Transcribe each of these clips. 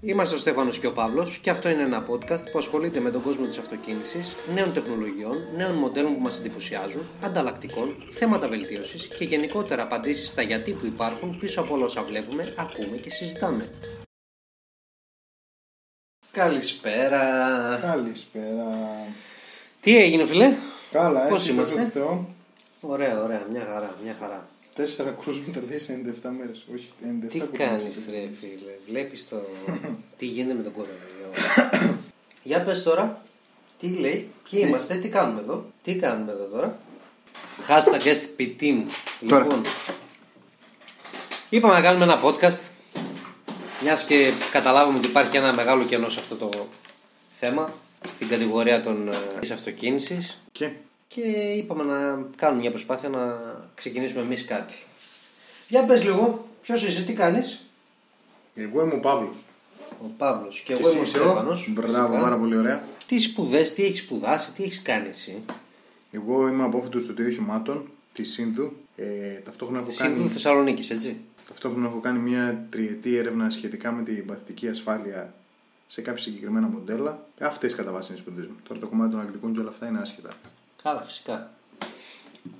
Είμαστε ο Στέφανος και ο Παύλος και αυτό είναι ένα podcast που ασχολείται με τον κόσμο της αυτοκίνησης, νέων τεχνολογιών, νέων μοντέλων που μας εντυπωσιάζουν, ανταλλακτικών, θέματα βελτίωσης και γενικότερα απαντήσεις στα γιατί που υπάρχουν πίσω από όλα όσα βλέπουμε, ακούμε και συζητάμε. Καλησπέρα. Καλησπέρα. Τι έγινε, φιλέ. Καλά, Πώς έτσι είμαστε; το Θεό. Ωραία, ωραία, μια χαρά, μια χαρά. Τέσσερα κρούσματα λέει σε 97 μέρες. Όχι, 97 Τι κρούσματα. κάνεις, ρε φίλε, βλέπεις το. τι γίνεται με τον κορονοϊό. Για πες τώρα, τι λέει, ποιοι είμαστε, τι κάνουμε εδώ. Τι κάνουμε εδώ τώρα. Hashtag SPT μου. Τώρα. Λοιπόν, είπαμε να κάνουμε ένα podcast. Μιας και καταλάβουμε ότι υπάρχει ένα μεγάλο κενό σε αυτό το θέμα. Στην κατηγορία των ε, αυτοκίνησης Και και είπαμε να κάνουμε μια προσπάθεια να ξεκινήσουμε εμείς κάτι. Για πες λίγο, ποιος είσαι, τι κάνεις; εγώ είμαι ο Παύλος. Ο Παύλος και Και εγώ είμαι ο εσύ, Στέφανος. Μπράβο, φυσικά. πάρα πολύ ωραία. Τι σπουδές, τι έχεις σπουδάσει, τι έχεις κάνει εσύ; Εγώ είμαι απόφυτος του Τείου Χημάτων της Σύνδου. Ε, ταυτόχρονα, έχω Σύντου κάνει, Θεσσαλονίκης, έτσι. ταυτόχρονα έχω κάνει μια τριετή έρευνα σχετικά με την παθητική ασφάλεια σε κάποια συγκεκριμένα μοντέλα. Αυτές κατά βάση είναι οι σπουδές μου. Τώρα το κομμάτι των αγγλικών και όλα αυτά είναι άσχετα. Καλά, φυσικά.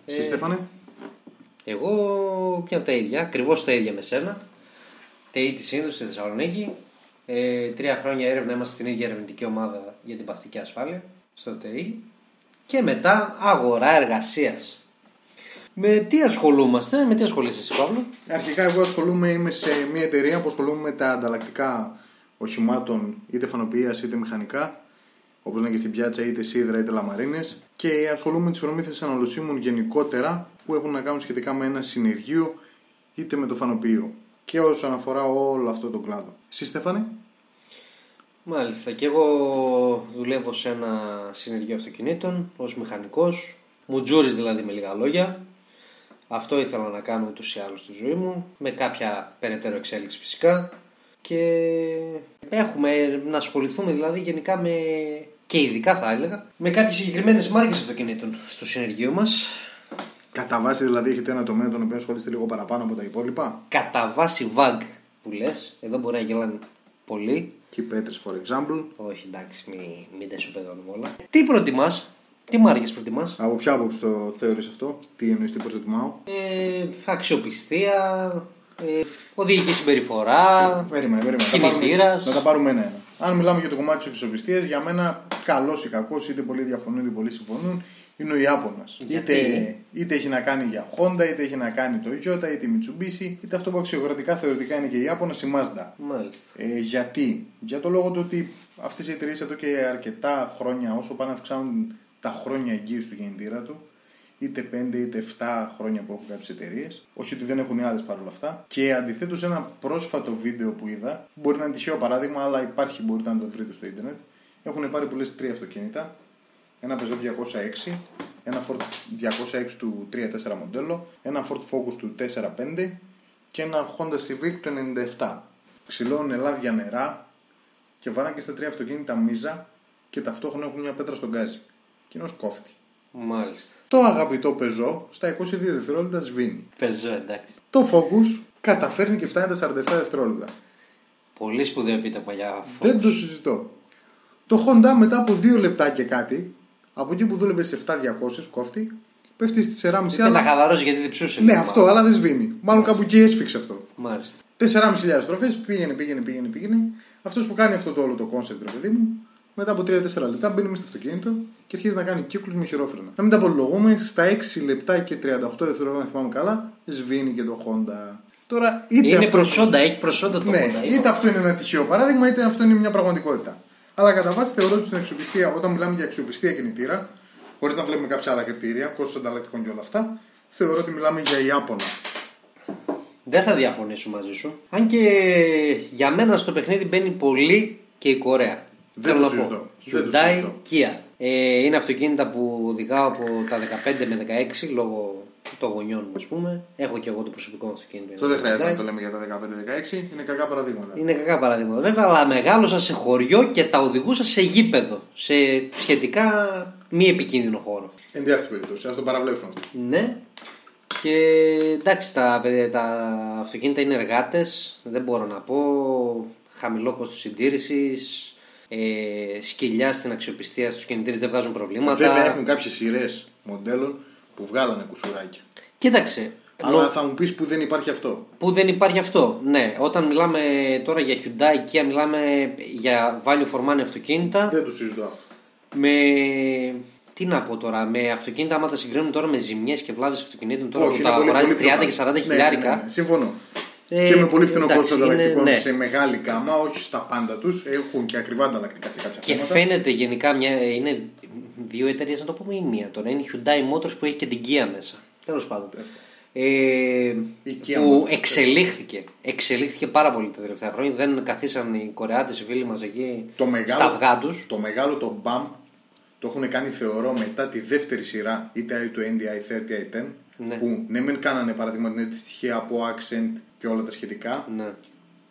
Εσύ, Ε, Στέφανε; Εγώ πια τα ίδια, ακριβώς τα ίδια με σένα. ΤΕΙ της Σύνδου στη Θεσσαλονίκη. Ε, τρία χρόνια έρευνα είμαστε στην ίδια ερευνητική ομάδα για την παθητική ασφάλεια στο ΤΕΙ. Και μετά αγορά εργασίας. Με τι ασχολούμαστε, με τι ασχολείσαι εσύ Παύλο; Αρχικά εγώ ασχολούμαι, είμαι σε μια εταιρεία που ασχολούμαι με τα ανταλλακτικά οχημάτων είτε φανοποιίας είτε μηχανικά όπως είναι και στην πιάτσα είτε σίδρα είτε λαμαρίνες και ασχολούμαι με τις προμήθειες αναλωσίμων γενικότερα που έχουν να κάνουν σχετικά με ένα συνεργείο είτε με το φανοποιείο και όσον αφορά όλο αυτό το κλάδο. Εσύ Στέφανε, Μάλιστα και εγώ δουλεύω σε ένα συνεργείο αυτοκινήτων ως μηχανικός, μουτζούρης δηλαδή με λίγα λόγια. Αυτό ήθελα να κάνω ούτως ή άλλως στη ζωή μου, με κάποια περαιτέρω εξέλιξη φυσικά. Και έχουμε να ασχοληθούμε δηλαδή γενικά με, και ειδικά θα έλεγα, με κάποιες συγκεκριμένες μάρκες αυτοκινήτων στο συνεργείο μας. κατά βάση δηλαδή έχετε ένα τομέα τον οποίο ασχολείστε λίγο παραπάνω από τα υπόλοιπα; Κατά βάση VAG που λες, εδώ μπορεί να γελάνε πολλοί, και πέτρες for example Όχι, εντάξει, μην, μην τα ισοπεδώνουμε όλα. Τι προτιμάς, τι μάρκες προτιμάς; από ποια άποψη το θεωρείς αυτό, τι εννοείς τι προτιμάω; Ε, αξιοπιστία, ε, οδηγική συμπεριφορά. Περίμενε, περίμενε. Να τα Κινητήρας. πάρουμε- Να τα πάρουμε ένα-ένα. Αν μιλάμε για το κομμάτι της εξοπιστίας, για μένα καλός ή κακός, είτε πολλοί διαφωνούν είτε πολλοί συμφωνούν, είναι ο Ιάπωνας. Γιατί; Είτε, είτε έχει να κάνει για Honda, είτε έχει να κάνει το Toyota, είτε Mitsubishi, είτε αυτό που αξιοκρατικά θεωρητικά είναι και η Ιάπωνας, η Mazda. Μάλιστα. Ε, γιατί; Για το λόγο του ότι αυτές οι εταιρείες εδώ και αρκετά χρόνια, όσο πάνε να αυξάνουν τα χρόνια εγγύηση του κινητήρα του, είτε 5 είτε 7 χρόνια που έχουν κάποιες εταιρείες, όχι ότι δεν έχουν οι άλλε παρόλα αυτά. Και αντιθέτως, ένα πρόσφατο βίντεο που είδα, μπορεί να είναι τυχαίο παράδειγμα, αλλά υπάρχει, μπορείτε να το βρείτε στο ίντερνετ. Έχουν πάρει πολλές τρία αυτοκίνητα. Ένα Peugeot 206, ένα Ford 206 του 3-4 μοντέλο, ένα Ford Focus του 4-5 και ένα Honda Civic του 97. Ξυλώνουν ελάδια νερά και βάραν και στα τρία αυτοκίνητα μίζα και ταυτόχρονα έχουν μια πέτρα στον γκάζι. Και είναι ως κόφτη. Μάλιστα. Το αγαπητό Peugeot στα 22 δευτερόλεπτα σβήνει. Πεζό, εντάξει. Το Focus καταφέρνει και φτάνει τα 47 δευτερόλεπτα. Πολύ σπουδαίο επίτευγμα για Δεν το συζητώ. Το Honda μετά από 2 λεπτά και κάτι, από εκεί που δούλευε σε 7-200 κόφτη, πέφτει στις 4,5 Ήταν να αλλά... χαλαρώσει γιατί διψούσε. Ναι, λίγο, αυτό, αλλά δεν σβήνει. Μάλλον κάπου εκεί έσφιξε αυτό. Μάλιστα. 4.500 στροφέ, πήγαινε, πήγαινε, πήγαινε, πήγαινε. Αυτός που κάνει αυτό το όλο το concept, ρε παιδί μου, μετά από 3-4 λεπτά μπαίνει μέσα στο αυτοκίνητο και αρχίζει να κάνει κύκλους με χειρόφρενα. Να μην τα πολυλογούμε, στα 6 λεπτά και 38 δευτερόλεπτα, αν θυμάμαι καλά, σβήνει και το Honda. Τώρα, είτε Είναι αυτό... προσόντα, έχει προσόντα το Ναι, Honda, είτε είπα. αυτό είναι ένα τυχαίο παράδειγμα, είτε αυτό είναι μια πραγματικότητα. Αλλά κατά βάση θεωρώ ότι στην αξιοπιστία, όταν μιλάμε για αξιοπιστία κινητήρα, χωρίς να βλέπουμε κάποια άλλα κριτήρια, κόστος ανταλλακτικών και όλα αυτά, θεωρώ ότι μιλάμε για Ιάπωνα. Δεν θα διαφωνήσω μαζί σου. Αν και για μένα στο παιχνίδι μπαίνει πολύ και η Κορέα. Δεν Θέλω το να πω. συζητώ. Δεν το Hyundai, συζητώ. Kia. Ε, είναι αυτοκίνητα που οδηγάω από τα 15 με 16 λόγω των γονιών μου, ας πούμε. Έχω και εγώ το προσωπικό μου αυτοκίνητο. Αυτό δεν χρειάζεται Hyundai. να το λέμε για τα 15-16, είναι κακά παραδείγματα. Είναι κακά παραδείγματα. Βέβαια, αλλά μεγάλωσα σε χωριό και τα οδηγούσα σε γήπεδο. Σε σχετικά μη επικίνδυνο χώρο. Εν τη αυτή περίπτωση, ας το παραβλέψουμε αυτό. Ναι. Και εντάξει, τα, παιδιά, τα αυτοκίνητα είναι εργάτες. Δεν μπορώ να πω. χαμηλό κόστος συντήρησης, ε, σκυλιά στην αξιοπιστία στους κινητήρες δεν βγάζουν προβλήματα. Βέβαια έχουν κάποιες σειρές μοντέλων που βγάλανε κουσουράκια. Κοίταξε, Αλλά θα μου πεις που δεν υπάρχει αυτό. που δεν υπάρχει αυτό. Ναι, όταν μιλάμε τώρα για Hyundai, Kia, μιλάμε για value for money αυτοκίνητα. Δεν το συζητώ αυτό. Με. Τι να πω τώρα, με αυτοκίνητα, άμα τα συγκρίνουμε τώρα με ζημιές και βλάβες αυτοκινήτων, τώρα που είναι τα πολύ- αγοράζεις πολύ πιο 30 και 40 πάνω. χιλιάρικα. Ναι, ναι, ναι, Συμφωνώ. Ε, και με πολύ φθηνό εντάξει, κόστο είναι- ανταλλακτικών ναι. σε μεγάλη κάμα, όχι στα πάντα τους. Έχουν και ακριβά ανταλλακτικά σε κάποια Και θέματα. φαίνεται γενικά μια. Είναι δύο εταιρείες, να το πούμε, ή μία τώρα. Είναι η Hyundai Motors που έχει και την Kia μέσα. Τέλος πάντων. Ε, Η Kia που Motors. εξελίχθηκε. Εξελίχθηκε πάρα πολύ τα τελευταία χρόνια. Δεν καθίσαν οι Κορεάτες, οι φίλοι μας εκεί Το μεγάλο, στα αυγά τους. το μεγάλο το BAM το έχουν κάνει θεωρώ μετά τη δεύτερη σειρά είτε του NDI 30 i10 Ναι. που ναι μεν κάνανε παραδείγματι τη στοιχεία από Accent και όλα τα σχετικά Ναι.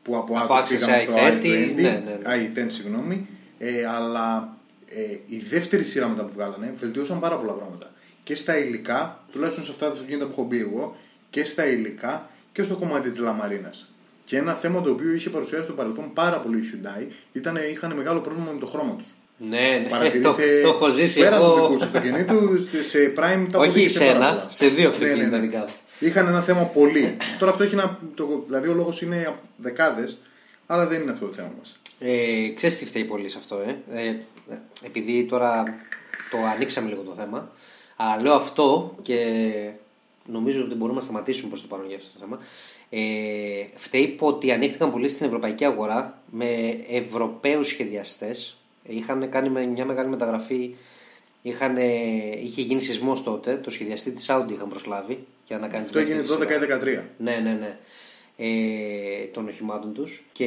που από, Από Accent Accent πήγαμε σε στο i30, i20, ναι, ναι, ναι. i10 συγγνώμη ε, αλλά ε, η δεύτερη σειρά μετά που βγάλανε βελτιώσαν πάρα πολλά πράγματα και στα υλικά, τουλάχιστον σε αυτά τα αυτοκίνητα που έχω μπει εγώ και στα υλικά και στο κομμάτι της λαμαρίνας και ένα θέμα το οποίο είχε παρουσιάσει στο παρελθόν πάρα πολύ η Hyundai ήταν είχαν μεγάλο πρόβλημα με το χρώμα τους Ναι, ναι. το, Παρατηρείται το έχω ζήσει πέρα εγώ. του δικού σου αυτοκινήτου σε Prime τα Όχι αποδείχθηκε σε πάρα ένα, πολλά. σε δύο αυτοκίνητα Ναι, ναι, ναι. δικά μου. Είχαν ένα θέμα πολύ. Τώρα αυτό έχει ένα. Το, δηλαδή ο λόγος είναι δεκάδες, αλλά δεν είναι αυτό το θέμα μας. Ε, ξέρεις τι φταίει πολύ σε αυτό, ε; ε. Επειδή τώρα το ανοίξαμε λίγο το θέμα. Αλλά λέω αυτό και νομίζω ότι μπορούμε να σταματήσουμε προς το παρόν για αυτό το θέμα. Ε, φταίει που ότι ανοίχθηκαν πολύ στην ευρωπαϊκή αγορά με ευρωπαίους σχεδιαστές. Είχαν κάνει με μια μεγάλη μεταγραφή. Είχαν, είχε γίνει σεισμός τότε. Το σχεδιαστή της Audi είχαν προσλάβει για να κάνει Αυτό τη έγινε δεύτερη 12 σειρά. ή 13. Ναι, ναι, ναι. Ε, των οχημάτων τους και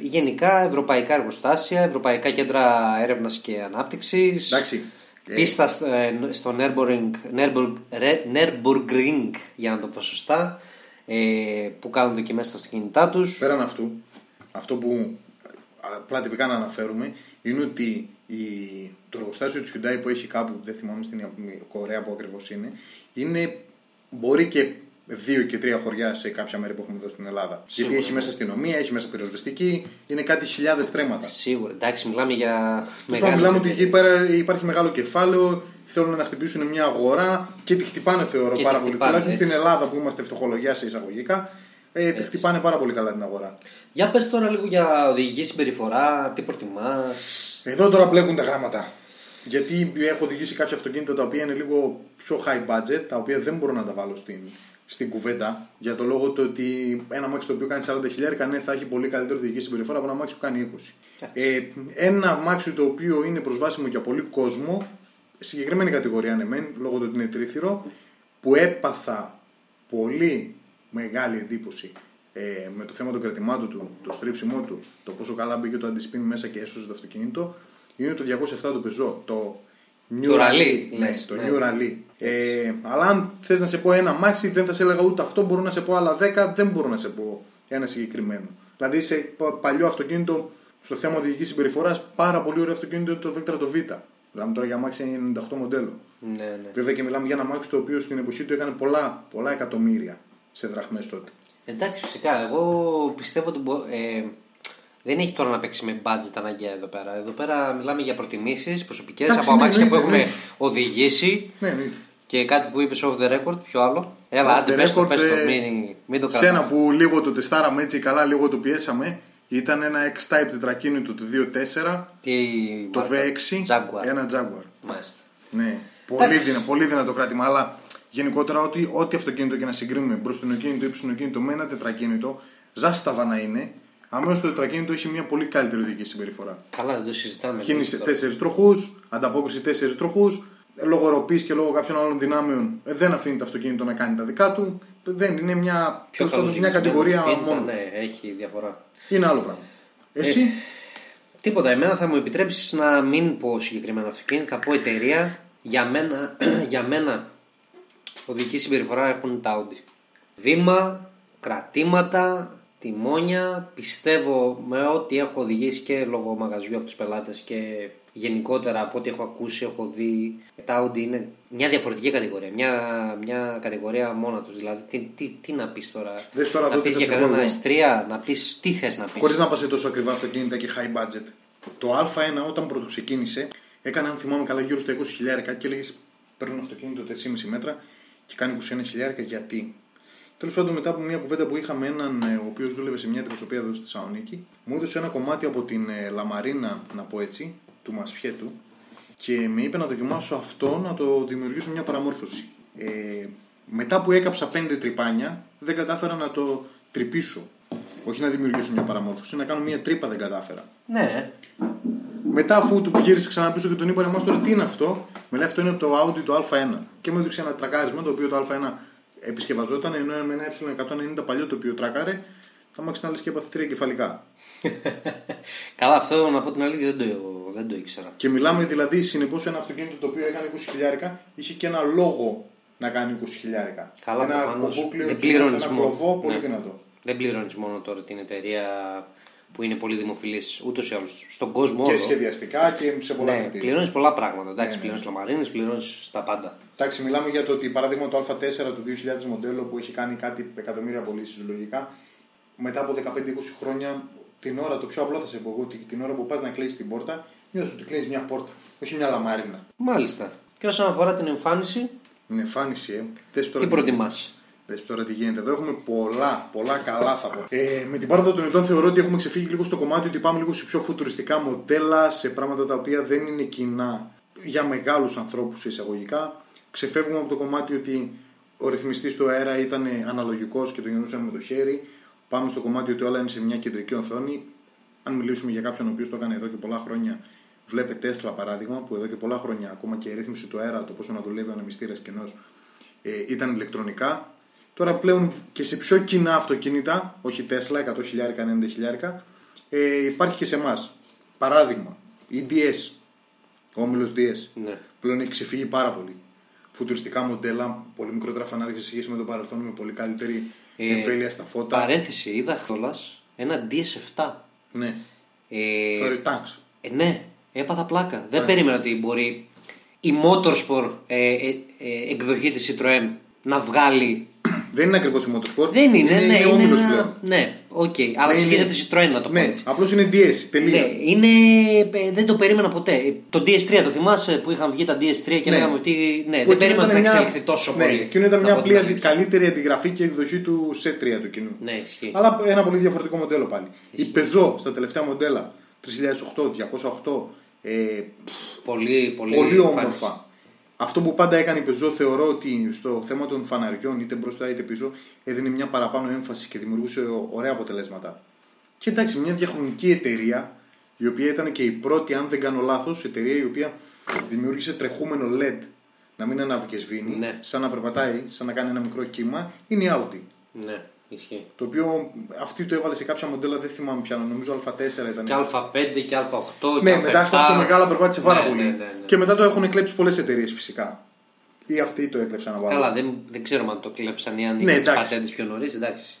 γενικά ευρωπαϊκά εργοστάσια, ευρωπαϊκά κέντρα έρευνας και ανάπτυξης Εντάξει. Ε, πίστα στο- ε, στο Nürburgring, Nürburg, Ρε- Nürburgring για να το πω σωστά ε, που κάνουν δοκιμές στα αυτοκίνητά τους Πέραν αυτού, αυτό που απλά τυπικά να αναφέρουμε είναι ότι η, το εργοστάσιο του Hyundai που έχει κάπου, δεν θυμάμαι στην Κορέα που ακριβώς είναι, είναι, μπορεί και δύο και τρία χωριά σε κάποια μέρη που έχουμε εδώ στην Ελλάδα. Σίγουρα. Γιατί έχει μέσα αστυνομία, έχει μέσα πυροσβεστική, είναι κάτι χιλιάδες τρέματα. Σίγουρα, εντάξει μιλάμε για Τώρα μεγάλες μιλάμε ότι εκεί εταιρείες. πέρα υπάρχει μεγάλο κεφάλαιο, θέλουν να χτυπήσουν μια αγορά και τη χτυπάνε θεωρώ Και πάρα τη πολύ. χτυπάνε, Τουλάχιστον στην έτσι. Ελλάδα που είμαστε φτωχολογιά σε εισαγωγικά, ε, τη χτυπάνε πάρα πολύ καλά την αγορά. Για πες τώρα λίγο για οδηγική συμπεριφορά, τι προτιμάς Εδώ τώρα μπλέκουν τα γράμματα. Γιατί έχω οδηγήσει κάποια αυτοκίνητα τα οποία είναι λίγο πιο high budget, τα οποία δεν μπορώ να τα βάλω στην, στην κουβέντα. Για το λόγο του ότι ένα μάξι το οποίο κάνει 40 χιλιάρικα ναι, θα έχει πολύ καλύτερη οδηγική συμπεριφορά από ένα μάξι που κάνει 20. Ε, ένα μάξι το οποίο είναι προσβάσιμο για πολύ κόσμο, συγκεκριμένη κατηγορία ναι, μεν, λόγω του ότι είναι τρίθυρο, που έπαθα πολύ μεγάλη εντύπωση ε, με το θέμα των κρατημάτων του, το στρίψιμό του, το πόσο καλά μπήκε το αντισπίν μέσα και έσωσε το αυτοκίνητο, είναι το 207 το Peugeot, το New Το Rally, Rally. Ναι, λες, το ναι. New Rally. Ε, αλλά αν θες να σε πω ένα μάξι, δεν θα σε έλεγα ούτε αυτό, μπορώ να σε πω άλλα 10, δεν μπορώ να σε πω ένα συγκεκριμένο. Δηλαδή σε πα- παλιό αυτοκίνητο, στο θέμα οδηγικής συμπεριφοράς, πάρα πολύ ωραίο αυτοκίνητο είναι το Vectra το Β. Μιλάμε τώρα για μάξι 98 μοντέλο. Ναι, ναι. Βέβαια και μιλάμε για ένα μάξι το οποίο στην εποχή του έκανε πολλά, πολλά εκατομμύρια σε δραχμές τότε. Εντάξει, φυσικά. Εγώ πιστεύω ότι μπο- ε, δεν έχει τώρα να παίξει με budget αναγκαία εδώ πέρα. Εδώ πέρα μιλάμε για προτιμήσεις προσωπικές Εντάξει, από ναι, αμάξια που εννοείται, έχουμε ναι. οδηγήσει. Ναι, ναι. Και κάτι που είπες off the record, ποιο άλλο. Έλα, Off άντε, the πες το, record, πες το, ε, μην, μην το Σε ένα κρατάς. που λίγο το τεστάραμε έτσι καλά, λίγο το πιέσαμε, ήταν ένα X-Type τετρακίνητο του 2.4, Τι το μάρκα; V6, Jaguar. ένα Jaguar. Μάλιστα. Ναι, πολύ, Εντάξει. δυνα, πολύ δυνατό κράτημα, αλλά γενικότερα ό,τι, ό,τι αυτοκίνητο και να συγκρίνουμε μπροστινοκίνητο ή πισινοκίνητο με ένα τετρακίνητο, ζάσταβα να είναι, αμέσως το τετρακίνητο έχει μια πολύ καλύτερη οδική συμπεριφορά. Καλά, δεν το συζητάμε. Κίνηση τώρα. τέσσερις τροχούς, ανταπόκριση τέσσερις τροχούς, λόγω ροπή και λόγω κάποιων άλλων δυνάμεων ε, δεν αφήνει το αυτοκίνητο να κάνει τα δικά του. Δεν είναι μια, Πιο τέλος πάντων, μια καλοσυγισμένο κατηγορία αυτοκίνητο, μόνο. Ναι, έχει διαφορά. Είναι άλλο πράγμα. Εσύ, Τίποτα. Εμένα θα μου επιτρέψεις να μην πω συγκεκριμένα αυτοκίνητα, θα πω εταιρεία. Για μένα, για μένα οδική συμπεριφορά έχουν τα Audi. Βήμα, κρατήματα, τιμόνια. Πιστεύω με ό,τι έχω οδηγήσει και λόγω μαγαζιού από τους πελάτες και γενικότερα από ό,τι έχω ακούσει, έχω δει, τα Audi είναι μια διαφορετική κατηγορία. Μια, μια κατηγορία μόνα τους. Δηλαδή, τι, τι, τι να πεις τώρα; Δες τώρα να εδώ τι πεις θα για σε πω κανένα εγώ. S3, να πεις τι θες να πεις. Χωρίς να πας σε τόσο ακριβά αυτοκίνητα και high budget. Το Α1 όταν πρώτο ξεκίνησε έκανε, αν θυμάμαι καλά, γύρω στα 20 χιλιάρικα και έλεγες παίρνω αυτοκίνητο 4,5 μέτρα και κάνει 21 χιλιάρικα γιατί. Τέλος πάντων, μετά από μια κουβέντα που είχαμε έναν ε, ο οποίος δούλευε σε μια αντιπροσωπεία εδώ στη Θεσσαλονίκη, μου έδωσε ένα κομμάτι από την ε, Λαμαρίνα, να πω έτσι, του Μασφιέτου και με είπε να δοκιμάσω αυτό να το δημιουργήσω μια παραμόρφωση. Ε, μετά που έκαψα πέντε τρυπάνια, δεν κατάφερα να το τρυπήσω. Όχι να δημιουργήσω μια παραμόρφωση, να κάνω μια τρύπα δεν κατάφερα. Ναι, Μετά, αφού του γύρισε ξανά πίσω και τον είπα, εμά τώρα τι είναι αυτό, με λέει αυτό είναι το Audi το Α1. Και μου έδειξε ένα τρακάρισμα το οποίο το Α1 επισκευαζόταν, ενώ με ένα Ε190 παλιό το οποίο τράκαρε, θα μου να λες και έπαθε τρία κεφαλικά. Καλά, αυτό να πω την αλήθεια δεν το, δεν το ήξερα. Και μιλάμε δηλαδή συνεπώς ένα αυτοκίνητο το οποίο έκανε 20 χιλιάρικα, είχε και ένα λόγο να κάνει 20 χιλιάρικα. Καλά, ένα προφανώς. κοβούκλιο, Δεν και ένα πληρώνεις μόνο. κλωβό πολύ Ναι. δυνατό. Δεν πληρώνεις μόνο τώρα την εταιρεία που είναι πολύ δημοφιλής ούτως ή άλλως στον κόσμο Και όλο. σχεδιαστικά και σε πολλά Ναι, κριτήρια. πληρώνεις πολλά πράγματα. Εντάξει, Ναι, ναι. πληρώνεις λαμαρίνες, πληρώνεις τα πάντα. Εντάξει, μιλάμε για το ότι παράδειγμα το Α4 του 2000 μοντέλο που έχει κάνει κάτι εκατομμύρια πωλήσει λογικά, μετά από 15-20 χρόνια, την ώρα, το πιο απλό θα σε πω εγώ, ότι την ώρα που πας να κλείσει την πόρτα, νιώθεις ότι κλείνει μια πόρτα, όχι μια λαμάρινα. Μάλιστα. Και όσον αφορά την εμφάνιση, Είναι εμφάνιση, ε. Δες τώρα τι προτιμάς; Δες τώρα τι γίνεται. Εδώ έχουμε πολλά, πολλά καλά θα πω. Ε, με την πάροδο των ετών θεωρώ ότι έχουμε ξεφύγει λίγο στο κομμάτι ότι πάμε λίγο σε πιο φουτουριστικά μοντέλα, σε πράγματα τα οποία δεν είναι κοινά για μεγάλους ανθρώπους εισαγωγικά. Ξεφεύγουμε από το κομμάτι ότι ο ρυθμιστής του αέρα ήταν αναλογικός και το γεννούσαμε με το χέρι. Πάμε στο κομμάτι ότι όλα είναι σε μια κεντρική οθόνη. Αν μιλήσουμε για κάποιον ο οποίος το έκανε εδώ και πολλά χρόνια, βλέπε Τέσλα παράδειγμα, που εδώ και πολλά χρόνια ακόμα και η ρύθμιση του αέρα, το πόσο να δουλεύει ο ανεμιστήρας κενός, ε, ήταν ηλεκτρονικά. Τώρα πλέον και σε πιο κοινά αυτοκίνητα, όχι Tesla, 100 χιλιάρικα, 90 χιλιάρικα, ε, υπάρχει και σε εμάς. Παράδειγμα, η DS, ο όμιλος DS. Ναι. Πλέον έχει ξεφύγει πάρα πολύ. Φουτουριστικά μοντέλα, πολύ μικρότερα φανάρια σε σχέση με το παρελθόν, με πολύ καλύτερη Ε, εμβέλεια στα φώτα. Παρένθεση, είδα χθόλα ένα DS7. Ναι. Ε, Sorry, thanks. ε, ναι, έπαθα πλάκα. Δεν περίμενα ότι μπορεί η Motorsport ε, ε, ε, εκδοχή της Citroën να βγάλει. Δεν είναι ακριβώς η Motorsport. Δεν είναι, ναι, είναι, όμιλος ένα- πλέον. Ναι, οκ. αλλά Ναι, εξηγείται είναι- τη Citroën να το πω Ναι, έτσι. απλώς είναι DS. Τελεία. Ναι, είναι, ε, δεν το περίμενα ποτέ. Ε, Το DS3 το θυμάσαι που είχαν βγει τα DS3 και Ναι. λέγαμε ότι. Ναι, Που δεν εκείνο περίμενα ότι θα ήταν μια- εξελιχθεί τόσο ναι, πολύ. Εκείνο ήταν να μια πω απλή την αντι- αλήθεια. καλύτερη αντιγραφή και εκδοχή του C3 του κοινού. Ναι, ισχύει. Αλλά ένα πολύ διαφορετικό μοντέλο πάλι. Η Peugeot στα τελευταία μοντέλα 3008, 208, ε, Πολύ, πολύ, πολύ εμφάνιση. όμορφα. Αυτό που πάντα έκανε η Peugeot θεωρώ ότι στο θέμα των φαναριών είτε μπροστά είτε πίσω έδινε μια παραπάνω έμφαση και δημιουργούσε ωραία αποτελέσματα. Και εντάξει, μια διαχρονική εταιρεία η οποία ήταν και η πρώτη, αν δεν κάνω λάθος, εταιρεία η οποία δημιούργησε τρεχούμενο LED να μην ανάβει και σβήνει, Ναι. σαν να περπατάει, σαν να κάνει ένα μικρό κύμα, είναι η Audi. Ναι, ισχύει. Το οποίο αυτή το έβαλε σε κάποια μοντέλα, δεν θυμάμαι πια, νομίζω Α4 ήταν. Και Α5 και Α8 Ναι, και μετά στα Α7. πιο μεγάλα περπάτησε πάρα Ναι, πολύ. ναι, ναι, ναι. Και μετά το έχουν κλέψει πολλές εταιρείες φυσικά. Ή αυτοί το έκλεψαν να βάλουν. Καλά, δεν, δεν ξέρουμε αν το κλέψαν ή αν Ναι, είχαν τις εντάξει. πατέντες πιο νωρίς. Εντάξει.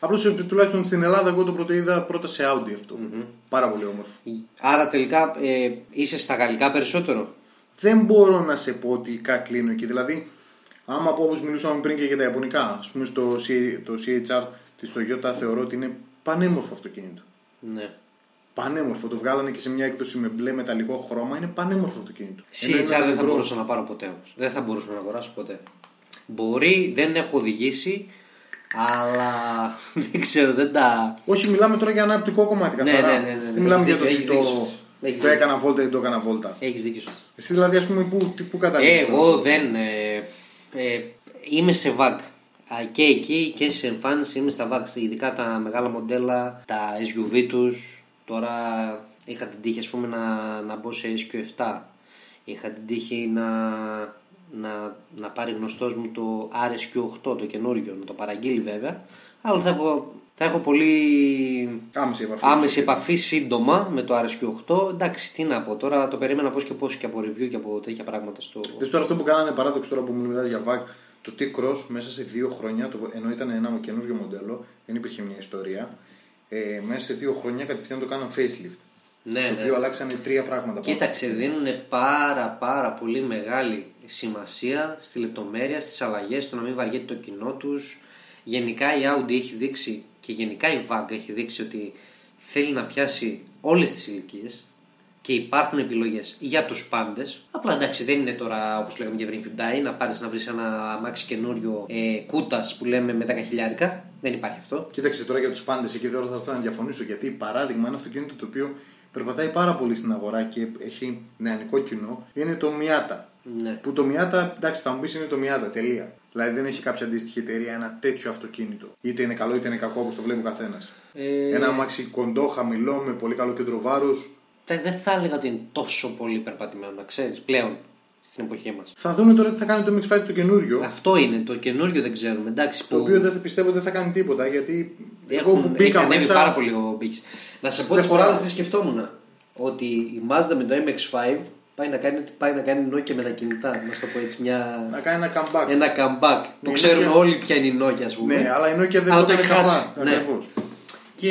Απλώς τουλάχιστον στην Ελλάδα, εγώ το πρώτο είδα πρώτα σε Audi αυτό. Πάρα πολύ όμορφο. Άρα τελικά ε, είσαι στα γαλλικά περισσότερο; Δεν μπορώ να σε πω ότι κα κλείνω εκεί. Δηλαδή, άμα πω όπω μιλούσαμε πριν και για τα Ιαπωνικά, ας πούμε στο C- το CHR τη Toyota θεωρώ ότι είναι πανέμορφο αυτοκίνητο. Ναι. Πανέμορφο. Το βγάλανε και σε μια έκδοση με μπλε μεταλλικό χρώμα. Είναι πανέμορφο αυτοκίνητο. Ενώ CHR ένα δεν θα μικρό- μπορούσα να πάρω ποτέ όμως. Δεν θα μπορούσα να αγοράσω ποτέ. Μπορεί, δεν έχω οδηγήσει, αλλά δεν ξέρω, δεν τα. Όχι, μιλάμε τώρα για ένα οπτικό κομμάτι Ναι, καθαρά. ναι, ναι, ναι, ναι. Δεν μιλάμε για Έχεις το ότι δίκιο, το, έχεις δίκιο. Έχεις το δίκιο. έκανα βόλτα ή δεν το έκανα βόλτα. Έχεις δίκιο σε αυτό. Εσύ δηλαδή, ας πούμε, πού, τι- πού Ε, καταλήγεις. εγώ δεν. Ε, ε, είμαι σε VAG. Α, Και εκεί και σε εμφάνιση είμαι στα VAG. Ειδικά τα μεγάλα μοντέλα, τα SUV τους. Τώρα είχα την τύχη ας πούμε, να, να μπω σε SQ7. Είχα την τύχη να, να, να πάρει γνωστός μου το RSQ8 το καινούριο, να το παραγγείλει βέβαια. Αλλά θα έχω, θα έχω πολύ Άμεση επαφή. άμεση επαφή σύντομα με το RSQ8. Εντάξει, τι να πω τώρα, το περίμενα πώς και πώς και από review και από τέτοια πράγματα στο. Δες τώρα αυτό που κάνανε παράδοξο τώρα που μου μιλάς για VAG, το T-Cross μέσα σε δύο χρόνια, το, ενώ ήταν ένα καινούριο μοντέλο, δεν υπήρχε μια ιστορία, ε, μέσα σε δύο χρόνια κατευθείαν το κάναν facelift. Ναι, το ναι. οποίο αλλάξανε τρία πράγματα. πάνω. Κοίταξε, δίνουν πάρα πάρα πολύ μεγάλη σημασία στη λεπτομέρεια, στις αλλαγές, στο να μην βαριέται το κοινό τους. Γενικά η Audi έχει δείξει και γενικά η VAG έχει δείξει ότι θέλει να πιάσει όλες τις ηλικίες και υπάρχουν επιλογές για τους πάντες. Απλά εντάξει δεν είναι τώρα όπως λέγαμε και πριν Hyundai να πάρεις να βρεις ένα αμάξι καινούριο ε, κούτας που λέμε με 10 χιλιάρικα. Δεν υπάρχει αυτό. Κοίταξε τώρα για τους πάντες, εκεί τώρα θα έρθω να διαφωνήσω. Γιατί παράδειγμα, ένα αυτοκίνητο το οποίο περπατάει πάρα πολύ στην αγορά και έχει νεανικό κοινό είναι το Miata. Ναι. Που το Miata, εντάξει, θα μου πεις είναι το Miata, τελεία. Δηλαδή δεν έχει κάποια αντίστοιχη εταιρεία ένα τέτοιο αυτοκίνητο. Είτε είναι καλό είτε είναι κακό όπως το βλέπει ο καθένας. Ε, Ένα αμάξι κοντό, χαμηλό, με πολύ καλό κέντρο βάρους. τα- δεν θα έλεγα ότι είναι τόσο πολύ περπατημένο, να ξέρεις, πλέον στην εποχή μας. Θα δούμε τώρα τι θα κάνει το MX5 το καινούριο. Αυτό είναι, το καινούριο δεν ξέρουμε. Εντάξει, Το που οποίο δεν θα πιστεύω δεν θα κάνει τίποτα γιατί εγώ έχουν, που έχει μπήκα ανέβει μέσα. πάρα πολύ ο πύχης. Να σε πω Δεν τις χωράει. φορές τι σκεφτόμουν. Ότι η Mazda με το MX5 πάει να κάνει, πάει να κάνει Nokia με τα κινητά. Να σου το πω έτσι, μια, Να κάνει ένα comeback. ένα comeback. Που Η ξέρουμε Nokia- όλοι ποια είναι η Nokia, ας πούμε. Ναι, αλλά η Nokia δεν Αλλά το το έκανε έχει χάσει. comeback. Ναι. Ακριβώς. Και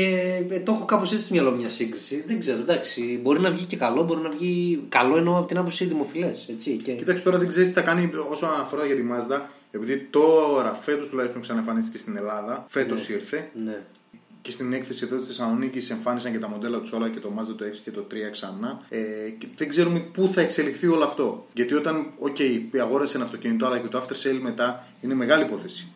ε, το έχω κάπως έτσι στο μυαλό μου μια σύγκριση. Δεν ξέρω, εντάξει. Μπορεί να βγει και καλό, μπορεί να βγει καλό εννοώ από την άποψη δημοφιλές. Και... Κοίταξε τώρα δεν ξέρεις τι θα κάνει όσον αφορά για τη Mazda. Επειδή τώρα φέτος τουλάχιστον ξαναεμφανίστηκε στην Ελλάδα, φέτος ήρθε Ναι. Και στην έκθεση εδώ της Θεσσαλονίκης εμφάνισαν και τα μοντέλα τους όλα και το Mazda το 6 και το 3 ξανά. Ε, και δεν ξέρουμε πού θα εξελιχθεί όλο αυτό. Γιατί όταν, οκ, αγόρασε ένα αυτοκίνητο, αλλά και το after sale μετά είναι μεγάλη υπόθεση.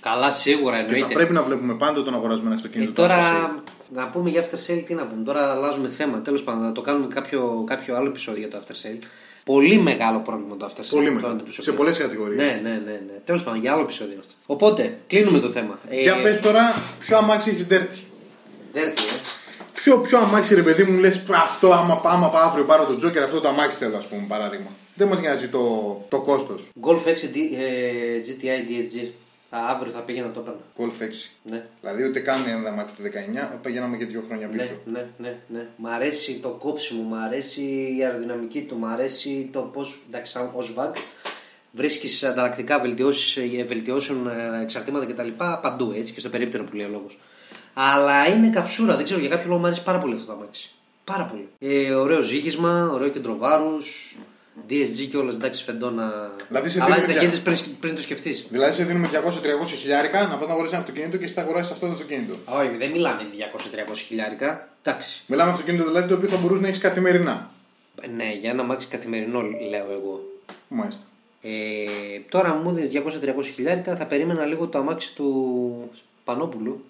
Καλά, σίγουρα Και θα εννοείται. πρέπει να βλέπουμε πάντα τον αγοράζουμε ένα Ε, αυτοκίνητο. το after sale. τώρα να πούμε για after sale τι να πούμε. Τώρα αλλάζουμε θέμα. Τέλος πάντων, να το κάνουμε κάποιο, κάποιο άλλο επεισόδιο για το after sale. Πολύ μεγάλο πρόβλημα το after sale. Πολύ το μεγάλο. αντιπροσωπεύω. Σε πολλές κατηγορίες. Ναι, ναι, ναι. ναι. Τέλος πάντων, για άλλο επεισόδιο είναι αυτό. Οπότε, κλείνουμε το θέμα. Ε, Για πες τώρα, ποιο αμάξι έχεις dirty. Δέρτη, ε. Ποιο, ποιο αμάξι ρε παιδί μου λες αυτό άμα, άμα πάω αύριο πάρω τον Τζόκερ αυτό το αμάξι θέλω ας πούμε παράδειγμα. Δεν μας νοιάζει το, το κόστος. Golf 6 D- ε, GTI DSG. Α, αύριο θα πήγαινα το έπαιρνα. Golf 6. Ναι. Δηλαδή ούτε καν ένα αμάξι του 19, πηγαίναμε και δύο χρόνια πίσω. Ναι, ναι, ναι, ναι. Μ' αρέσει το κόψιμο, μ' αρέσει η αεροδυναμική του, μ' αρέσει το πώς. Εντάξει, σαν ως VAG βρίσκεις ανταλλακτικά βελτιώσεις, βελτιώσεων, ε, εξαρτήματα κτλ. παντού έτσι και στο περίπτερο που λέει ο λόγος. Αλλά είναι καψούρα, δεν ξέρω για κάποιο λόγο μου αρέσει πάρα πολύ αυτό το αμάξι. Πάρα πολύ. Ε, ωραίο ζύγισμα, ωραίο κέντρο βάρου. DSG και όλα εντάξει φεντόνα. Δηλαδή σε Αλλάζει δίνει ταχύτητε πριν, πριν το σκεφτείς. Δηλαδή σε δίνουμε 200-300 χιλιάρικα να πας να αγοράσει ένα αυτοκίνητο και εσύ θα αγοράσεις αυτό το αυτοκίνητο. Όχι, δεν μιλάμε 200-300 χιλιάρικα. Εντάξει. Μιλάμε αυτοκίνητο δηλαδή το οποίο θα μπορούσε να έχεις καθημερινά. Ναι, για ένα αμάξι καθημερινό λέω εγώ. Μάλιστα. Ε, τώρα μου δίνεις 200-300 χιλιάρικα, θα περίμενα λίγο το αμάξι του Πανόπουλου.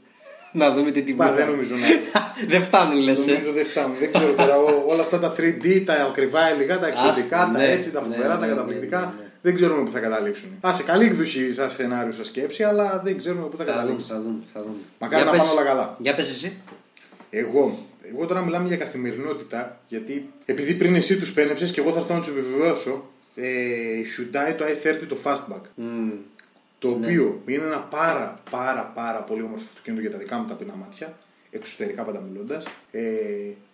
Να δούμε τι τιμή. Μα θα- δεν νομίζω να. δεν φτάνουν λες. Νομίζω δεν φτάνουν. Δεν ξέρω τώρα ό- όλα αυτά τα 3D, τα ακριβά υλικά, τα εξωτικά, Άστα, τα ναι, έτσι, τα ναι, φοβερά, ναι, τα ναι, καταπληκτικά. ναι, ναι. Δεν ξέρουμε πού θα καταλήξουν. Α, σε καλή εκδοχή σαν σενάριο, σαν σκέψη, αλλά δεν ξέρουμε πού θα Θα δούμε, καταλήξει. θα δούμε. Θα δούμε. Μακάρι Για να πες- πάνε όλα καλά. Για πες εσύ. Εγώ, εγώ τώρα μιλάμε για καθημερινότητα, γιατί επειδή πριν εσύ τους πένεψες και εγώ θα έρθω να τους επιβεβαιώσω, ε, η Hyundai το i30 το Fastback. Μμμ. Το Ναι. οποίο είναι ένα πάρα πάρα πάρα πολύ όμορφο αυτοκίνητο για τα δικά μου ταπεινά μάτια, εξωτερικά πάντα μιλώντα. Ε,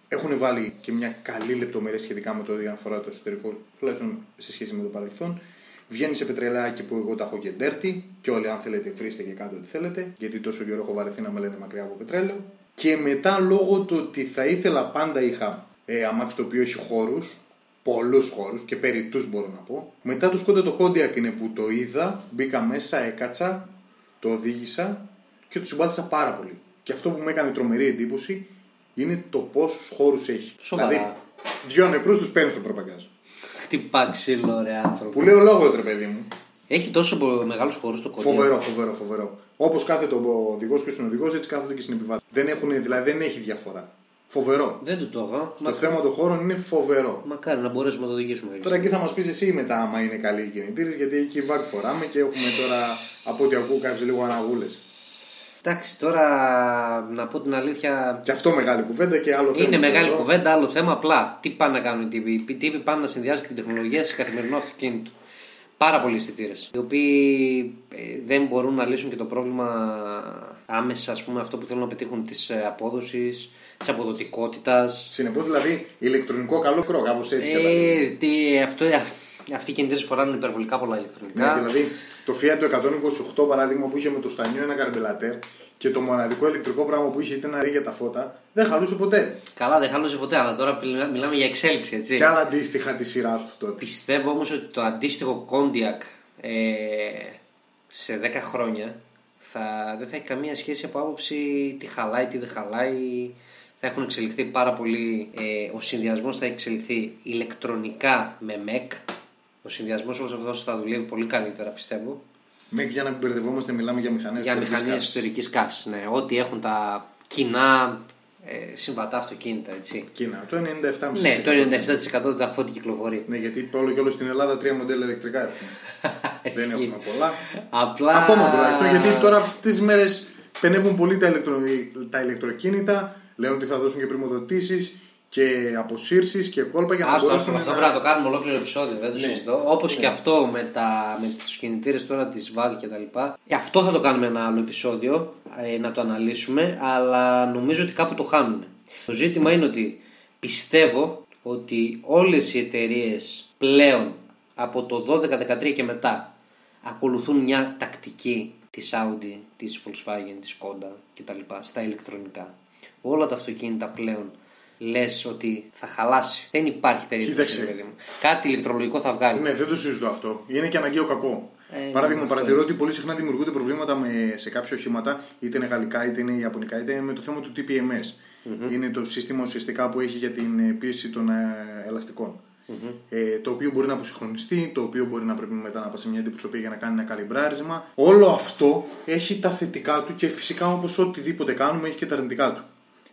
έχουν βάλει και μια καλή λεπτομέρεια σχετικά με το ότι αφορά το εσωτερικό, τουλάχιστον σε σχέση με το παρελθόν. Βγαίνει σε πετρελάκι που εγώ τα έχω και dirty και όλοι αν θέλετε βρίστε και κάτω ό,τι θέλετε, γιατί τόσο καιρό έχω βαρεθεί να με λένε μακριά από πετρέλαιο. Και μετά λόγω του ότι θα ήθελα πάντα είχα ε, αμάξι το οποίο έχει χώρους, πολλούς χώρους και περιττού μπορώ να πω. Μετά το σκόντα το Kodiaq είναι που το είδα, μπήκα μέσα, έκατσα, το οδήγησα και το συμπάθησα πάρα πολύ. Και αυτό που μου έκανε τρομερή εντύπωση είναι το πόσους χώρους έχει. Σοβαρά. Δηλαδή, δυο νεκρούς τους παίρνεις στο προπαγκάζ. Χτυπά ξύλο, ρε άνθρωπο. Που λέει ο λόγος, ρε παιδί μου. Έχει τόσο μεγάλους χώρους το κοντά. Φοβερό, φοβερό, φοβερό. Όπως κάθεται ο οδηγός και ο συνοδηγός, έτσι κάθεται και στην επιβάτη. Δεν έχουν, δηλαδή δεν έχει διαφορά. Φοβερό. Δεν του το έχω. Στο Μα... θέμα των χώρων είναι φοβερό. Μακάρι να μπορέσουμε να το οδηγήσουμε. Τώρα εκεί θα μας πεις εσύ μετά, άμα είναι καλή η κινητήρες, γιατί εκεί βάκ φοράμε και έχουμε τώρα από ό,τι ακούω κάποιες λίγο αναγούλε. Εντάξει, τώρα να πω την αλήθεια. Και αυτό μεγάλη κουβέντα και άλλο θέμα. Είναι μεγάλη Εδώ. κουβέντα, άλλο θέμα. Απλά τι πάνε να κάνουν οι τύποι. Οι τύποι πάνε να συνδυάζουν την τεχνολογία σε καθημερινό αυτοκίνητο. Πάρα πολλοί αισθητήρες. Οι οποίοι ε, δεν μπορούν να λύσουν και το πρόβλημα άμεσα, ας πούμε, αυτό που θέλουν να πετύχουν της απόδοσης, της αποδοτικότητας. Συνεπώς δηλαδή ηλεκτρονικό καλό κρό, κάπως έτσι. κατάλαβα. Ε, τι, αυτό, αυτοί οι κινητήρες φοράνε υπερβολικά πολλά ηλεκτρονικά. Ναι, δηλαδή το Fiat το 128 παράδειγμα που είχε με το στανιό ένα καρμπελατέρ και το μοναδικό ηλεκτρικό πράγμα που είχε ήταν να για τα φώτα, δεν χαλούσε ποτέ. Καλά, δεν χαλούσε ποτέ, αλλά τώρα μιλά- μιλάμε για εξέλιξη, έτσι. Και άλλα αντίστοιχα τη σειρά του τότε. Πιστεύω όμως ότι το αντίστοιχο Κόντιακ ε, σε 10 χρόνια θα, δεν θα έχει καμία σχέση από άποψη τι χαλάει, τι δεν χαλάει. Θα έχουν εξελιχθεί πάρα πολύ. Ε, ο συνδυασμός θα έχει εξελιχθεί ηλεκτρονικά με MEC. Ο συνδυασμός όλος αυτός θα δουλεύει πολύ καλύτερα, πιστεύω. Μέχρι για να μην μπερδευόμαστε, μιλάμε για μηχανές. Για μηχανές ιστορική καύσης. Ναι, ό,τι έχουν τα κοινά ε, συμβατά αυτοκίνητα, έτσι. Κίνα, το 97,5%. Ναι, το 97% τα φώτη κυκλοφορεί. Ναι, γιατί όλο και όλο στην Ελλάδα τρία μοντέλα ηλεκτρικά έχουμε. δεν Ισχύει. έχουμε πολλά. Απλά... Ακόμα τουλάχιστον, γιατί τώρα αυτές τις μέρες πενεύουν πολύ τα, ηλεκτρο... τα ηλεκτροκίνητα, λένε ότι θα δώσουν και πρημοδοτήσεις και αποσύρσεις και κόλπα για να Άστο, μπορέσουν άστο, αυτό πρέπει να το κάνουμε ολόκληρο επεισόδιο, δεν το Ναι. συζητώ. Όπως και αυτό με, τα, με του κινητήρες τώρα τη VAG και τα λοιπά. Ε, Αυτό θα το κάνουμε ένα άλλο επεισόδιο, ε, να το αναλύσουμε, αλλά νομίζω ότι κάπου το χάνουν. Το ζήτημα είναι ότι πιστεύω ότι όλες οι εταιρείες πλέον από το 12-13 και μετά ακολουθούν μια τακτική της Audi, της Volkswagen, της Skoda κτλ. στα ηλεκτρονικά. Όλα τα αυτοκίνητα πλέον λες ότι θα χαλάσει. Δεν υπάρχει περίπτωση. Κοίταξε. ρε παιδί μου. Κάτι ηλεκτρολογικό θα βγάλει. Ναι, δεν το συζητώ αυτό. Είναι και αναγκαίο κακό. Ε, Παράδειγμα, αυτό παρατηρώ ότι πολύ συχνά δημιουργούνται προβλήματα με, σε κάποια οχήματα, είτε είναι γαλλικά, είτε είναι ιαπωνικά, είτε είναι με το θέμα του TPMS. Είναι το σύστημα ουσιαστικά που έχει για την ε, πίεση των ε, ελαστικων Ε, το οποίο μπορεί να αποσυγχρονιστεί, το οποίο μπορεί να πρέπει μετά να πάει σε μια αντιπροσωπεία για να κάνει ένα καλυμπράρισμα. Όλο αυτό έχει τα θετικά του και φυσικά όπως οτιδήποτε κάνουμε έχει και τα αρνητικά του.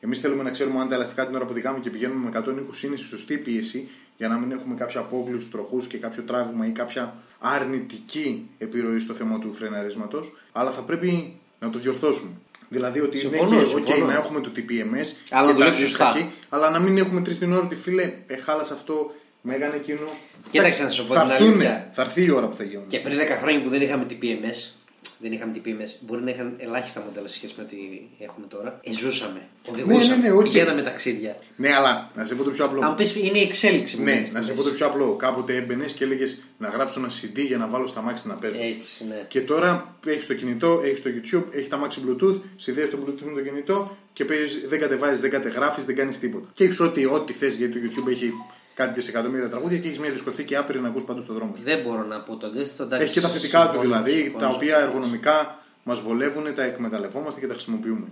Εμείς θέλουμε να ξέρουμε αν τα ελαστικά την ώρα που οδηγάμε και πηγαίνουμε με 120 είναι στη σωστή πίεση για να μην έχουμε κάποια απόκληση στου τροχούς και κάποιο τράβημα ή κάποια αρνητική επιρροή στο θέμα του φρεναρίσματος. Αλλά θα πρέπει να το διορθώσουμε. Δηλαδή ότι Συμφωνώ, ναι, και, συμφωνώ. οκ, να έχουμε το TPMS, Αλλά και να τα δουλέψει σωστά. αντίστοιχα, αλλά να μην έχουμε τρεις την ώρα ότι φίλε, ε, χάλασε αυτό, με έκανε εκείνο. Κοίταξε Εντάξει, να σου πω θα την έρθουνε, αλήθεια. θα έρθει η ώρα που θα γίνουν. Και πριν 10 χρόνια που δεν είχαμε TPMS, δεν είχαμε TPMS, μπορεί να είχαν ελάχιστα μοντέλα σε σχέση με ό,τι έχουμε τώρα. Ε, ζούσαμε. Οδηγούσαμε. ναι, ναι, οκ. Πηγαίναμε ταξίδια. Ναι, αλλά να σε πω το πιο απλό. Αν μου πεις είναι η εξέλιξη μου. Ναι, να σε πω το πιο απλό. Κάποτε έμπαινες και έλεγες να γράψω ένα CD για να βάλω στ' αμάξι να παίζω. Έτσι, ναι. Και τώρα έχεις το κινητό, έχεις το YouTube, έχει τ' αμάξι Bluetooth, συνδέει το Bluetooth με το κινητό και παίζεις, δεν κατεβάζεις, δεν κατεγράφει, δεν κάνεις τίποτα. Και έχεις ό,τι, ό,τι θες γιατί το YouTube έχει κάτι δισεκατομμύρια τραγούδια και έχεις μια δισκοθήκη άπειρη να ακούς παντού στον δρόμο σου. Δεν μπορώ να πω το αντίθετο. εντάξει, Έχει και τα θετικά τους συμφωνώ, δηλαδή, συμφωνώ. τα οποία εργονομικά μας βολεύουν, τα εκμεταλλευόμαστε και τα χρησιμοποιούμε.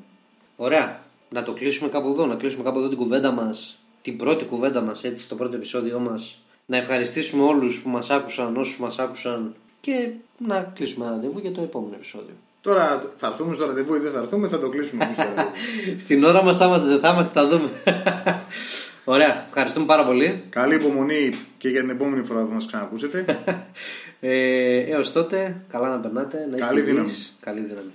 Ωραία. Να το κλείσουμε κάπου εδώ, να κλείσουμε κάπου εδώ την κουβέντα μας, την πρώτη κουβέντα μας, έτσι, το πρώτο επεισόδιό μας. Να ευχαριστήσουμε όλους που μας άκουσαν, όσους μας άκουσαν και να κλείσουμε ένα ραντεβού για το επόμενο επεισόδιο. Τώρα θα έρθουμε στο ραντεβού ή δεν θα έρθουμε, θα το κλείσουμε εμείς το ραντεβού. Στην ώρα μας θα είμαστε, δεν θα είμαστε, θα δούμε. Ωραία. Ευχαριστούμε πάρα πολύ. Καλή υπομονή και για την επόμενη φορά που μας ξανακούσετε. Ε, έως τότε, καλά να περνάτε, να είστε Καλή υγιείς. δύναμη. Καλή δύναμη.